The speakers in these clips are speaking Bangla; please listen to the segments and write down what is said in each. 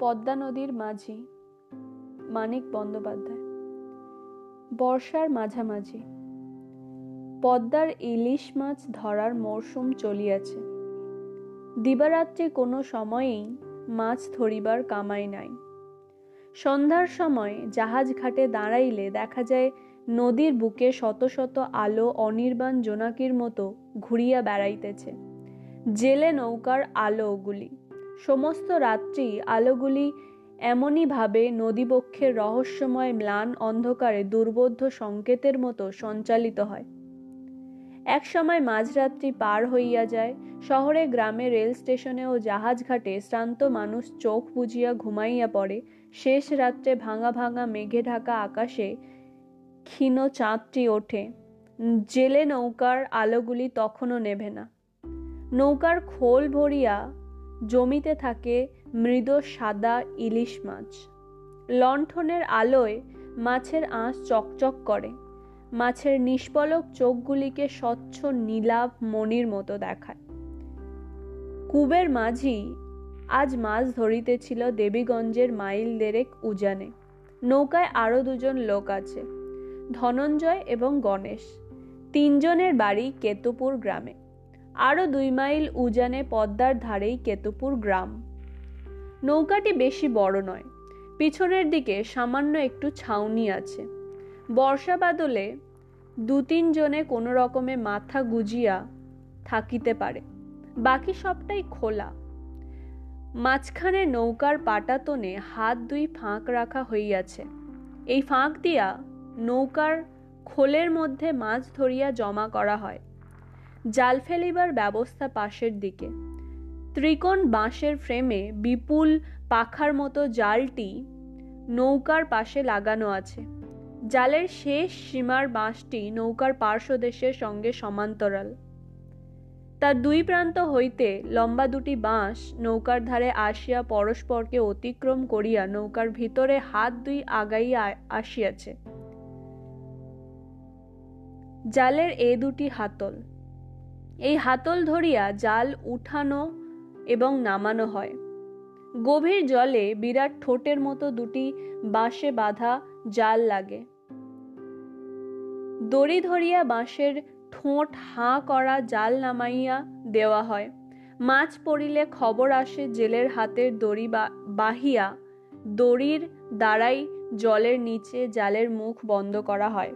পদ্মা নদীর মাঝি মানিক বন্দ্যোপাধ্যায়। বর্ষার মাঝামাঝি। পদ্মার ইলিশ মাছ ধরার মরশুম চলিয়াছে। দিবারাত্রি কোনো সময়েই মাছ ধরিবার কামাই নাই। সন্ধ্যার সময় জাহাজ ঘাটে দাঁড়াইলে দেখা যায় নদীর বুকে শত শত আলো অনির্বাণ জোনাকির মতো ঘুরিয়া বেড়াইতেছে। জেলে নৌকার আলো ওগুলি সমস্ত রাত্রি আলোগুলি এমনইভাবে নদীবক্ষের রহস্যময় ম্লান অন্ধকারে দুর্বোধ্য সংকেতের মতো সঞ্চালিত হয়। এক সময় মাঝরাত্রি পার হইয়া যায়, শহরে গ্রামে রেল স্টেশনে ও জাহাজ ঘাটে শ্রান্ত মানুষ চোখ বুঝিয়া ঘুমাইয়া পড়ে, শেষ রাত্রে ভাঙা ভাঙা মেঘে ঢাকা আকাশে ক্ষীণ চাঁদটি ওঠে। জেলে নৌকার আলোগুলি তখনও নেভে না। নৌকার খোল ভরিয়া জমিতে থাকে মৃদ সাদা ইলিশ মাছ। লণ্ঠনের আলোয় মাছের আঁশ চকচক করে। মাছের নিষ্পলক চোখগুলিকে স্বচ্ছ নীলাভ মনির মতো দেখায়। কুবের মাঝি আজ মাছ ধরিতেছিল দেবীগঞ্জের মাইল দেরেক উজানে। নৌকায় আরও দুজন লোক আছে, ধনঞ্জয় এবং গণেশ। তিনজনের বাড়ি কেতুপুর গ্রামে। আরও দুই মাইল উজানে পদ্মার ধারেই কেতুপুর গ্রাম। নৌকাটি বেশি বড় নয়, পিছনের দিকে সামান্য একটু ছাউনি আছে। বর্ষা বাদলে দু তিনজনে কোনো রকমে মাথা গুজিয়া থাকিতে পারে। বাকি সবটাই খোলা। মাঝখানে নৌকার পাটাতনে হাত দুই ফাঁক রাখা হইয়াছে। এই ফাঁক দিয়া নৌকার খোলের মধ্যে মাছ ধরিয়া জমা করা হয়। জাল ফেলিবার ব্যবস্থা পাশের দিকে। ত্রিকোণ বাঁশের ফ্রেমে বিপুল পাখার মতো জালটি নৌকার পাশে লাগানো আছে। জালের শেষ সীমার বাঁশটি নৌকার পার্শ্বদেশের সঙ্গে সমান্তরাল। তার দুই প্রান্ত হইতে লম্বা দুটি বাঁশ নৌকার ধারে আসিয়া পরস্পরকে অতিক্রম করিয়া নৌকার ভিতরে হাত দুই আগাইয়া আসিয়াছে। জালের এ দুটি হাতল এই হাতল ধরিয়া জাল উঠানো এবং নামানো হয়। গভীর জলে বিরাট ঠোঁটের মতো দুটি বাঁশে বাঁধা জাল লাগে। দড়ি ধরিয়া বাঁশের ঠোঁট হাঁ করা জাল নামাইয়া দেওয়া হয়। মাছ পড়িলে খবর আসে জেলের হাতের দড়ি বাহিয়া দড়ির দ্বারাই জলের নিচে জালের মুখ বন্ধ করা হয়।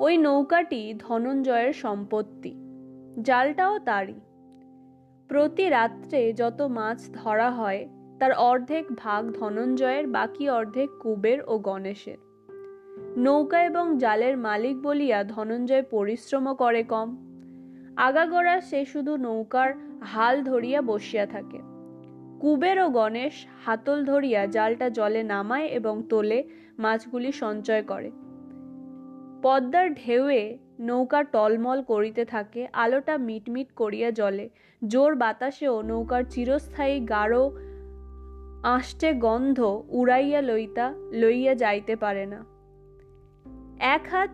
ওই নৌকাটি ধনঞ্জয়ের সম্পত্তি, জালটাও তারই। প্রতি রাত্রে যত মাছ ধরা হয়, তার অর্ধেক ভাগ ধনঞ্জয়ের, বাকি অর্ধেক কুবের ও গণেশের। নৌকা এবং জালের মালিক বলিয়া ধনঞ্জয় পরিশ্রমও করে কম। আগাগোড়া সে শুধু নৌকার হাল ধরিয়া বসিয়া থাকে। কুবের ও গণেশ হাতল ধরিয়া জালটা জলে নামায় এবং তোলে মাছগুলি সঞ্চয় করে। পদ্মার ঢেউয়ে নৌকা টলমল করিতে থাকে, আলোটা মিটমিট করিয়া জলে জোর বাতাসেও নৌকার চিরস্থায়ী গাঢ় আষ্টে গন্ধ উড়াইয়া লইতা, লইয়া যাইতে পারে না। এক হাত,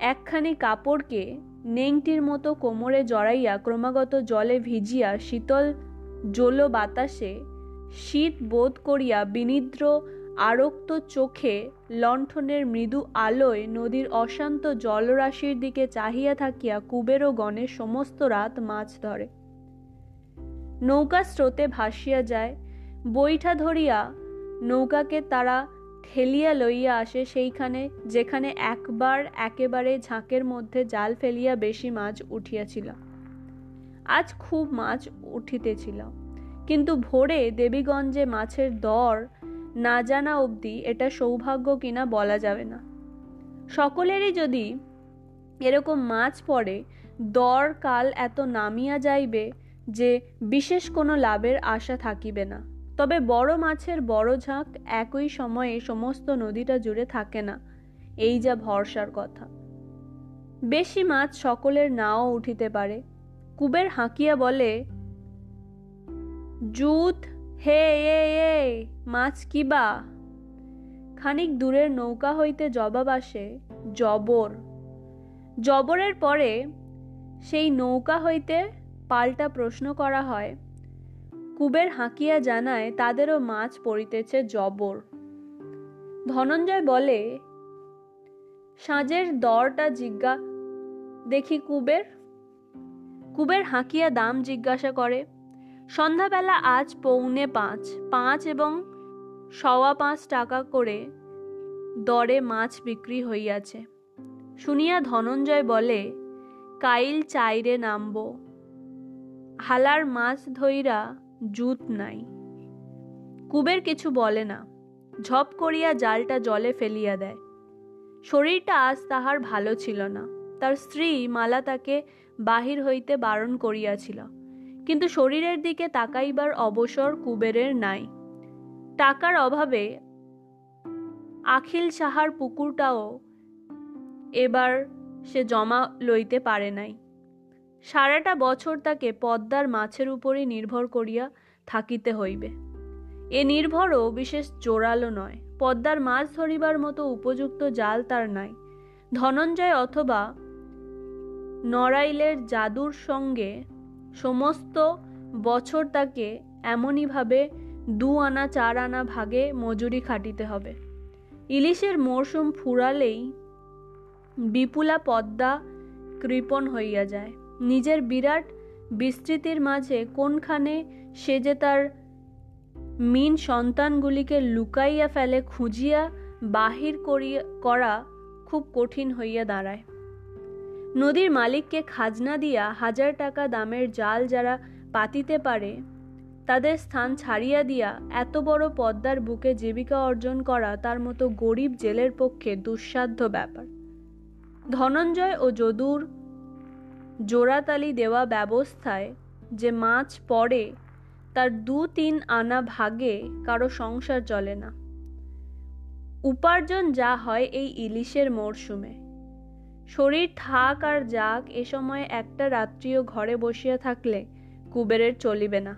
একখানি কাপড়কে নেংটির মতো কোমরে জড়াইয়া ক্রমাগত জলে ভিজিয়া শীতল, জল বাতাসে শীত বোধ করিয়া বিনিদ্র আরক্ত চোখে লণ্ঠনের মৃদু আলোয় নদীর অশান্ত জলরাশির দিকে চাহিয়া থাকিয়া কুবের ও গণের সমস্ত রাত মাছ ধরে। নৌকা স্রোতে ভাসিয়া যায়, বৈঠা ধরিয়া নৌকাকে তারা ঠেলিয়া লইয়া আসে সেইখানে, যেখানে একবার একেবারে ঝাঁকের মধ্যে জাল ফেলিয়া বেশি মাছ উঠিয়াছিল। আজ খুব মাছ উঠিতেছিল। কিন্তু ভোরে দেবীগঞ্জে মাছের দর না জানা অবধি এটা সৌভাগ্য কিনা বলা যাবে না। সকলেরই যদি এরকম মাছ পড়ে, দর কাল এত নামিয়া যাইবে যে বিশেষ কোনো লাভের আশা থাকিবে না। তবে বড় মাছের বড় ঝাঁক একই সময়ে সমস্ত নদীটা জুড়ে থাকে না, এই যা ভরসার কথা। বেশি মাছ সকলের নাও উঠিতে পারে। কুবের হাঁকিয়া বলে, জুত হে, এ এ, মাছ কিবা খানিক দূরের নৌকা হইতে জবাব আসে, জবর। জবরের পরে সেই নৌকা হইতে পাল্টা প্রশ্ন করা হয়। কুবের হাঁকিয়া জানায়, তাদেরও মাছ পড়িতেছে জবর। ধনঞ্জয় বলে, সাঁজের দরটা জিজ্ঞা দেখি কুবের। কুবের হাঁকিয়া দাম জিজ্ঞাসা করে সন্ধ্যাবেলা আজ পৌনে পাঁচ পাঁচ এবং সওয়া পাঁচ টাকা করে দরে মাছ বিক্রি হইয়াছে। শুনিয়া ধনঞ্জয় বলে, কাইল চাইরে নামব। হালার মাছ ধইরা জুত নাই কুবের কিছু বলে না। ঝপ করিয়া জালটা জলে ফেলিয়া দেয়। শরীরটা আজ তাহার ভালো ছিল না। তার স্ত্রী মালা তাকে বাহির হইতে বারণ করিয়াছিল। কিন্তু শরীরের দিকে তাকাইবার অবসর কুবেরের নাই। টাকার অভাবে আখিল সাহার পুকুরটাও এবার সে জমা লইতে পারে নাই। সারাটা বছর তাকে পদ্মার মাছের উপরই নির্ভর করিয়া থাকিতে হইবে। এ নির্ভরও বিশেষ জোরালো নয়। পদ্মার মাছ ধরিবার মতো উপযুক্ত জাল তার নাই। ধনঞ্জয় অথবা নড়াইলের জাদুর সঙ্গে সমস্ত বছর তাকে এমনইভাবে দু আনা, চার আনা ভাগে মজুরি খাটিতে হবে। ইলিশের মরশুম ফুরালেই বিপুলা পদ্মা কৃপণ হইয়া যায়। নিজের বিরাট বিস্তৃতির মাঝে কোনখানে সে যে তার মিন সন্তানগুলিকে লুকাইয়া ফেলে খুঁজিয়া বাহির করিয়া, করা খুব কঠিন হইয়া দাঁড়ায়। নদীর মালিককে খাজনা দিয়া হাজার টাকা দামের জাল যারা পাতিতে পারে, তাদের স্থান ছাড়িয়া দিয়া এত বড় পদ্মার বুকে জীবিকা অর্জন করা তার মতো গরিব জেলের পক্ষে দুঃসাধ্য ব্যাপার। ধনঞ্জয় ও যদুর জোড়াতালি দেওয়া ব্যবস্থায় যে মাছ পড়ে, তার দু তিন আনা ভাগে কারও সংসার চলে না। উপার্জন যা হয় এই ইলিশের মরশুমে। শরীর থাক আর যাক এ সময় একটা রাত্রিও ঘরে বসিয়া থাকলে কুবেরের চলিবে না।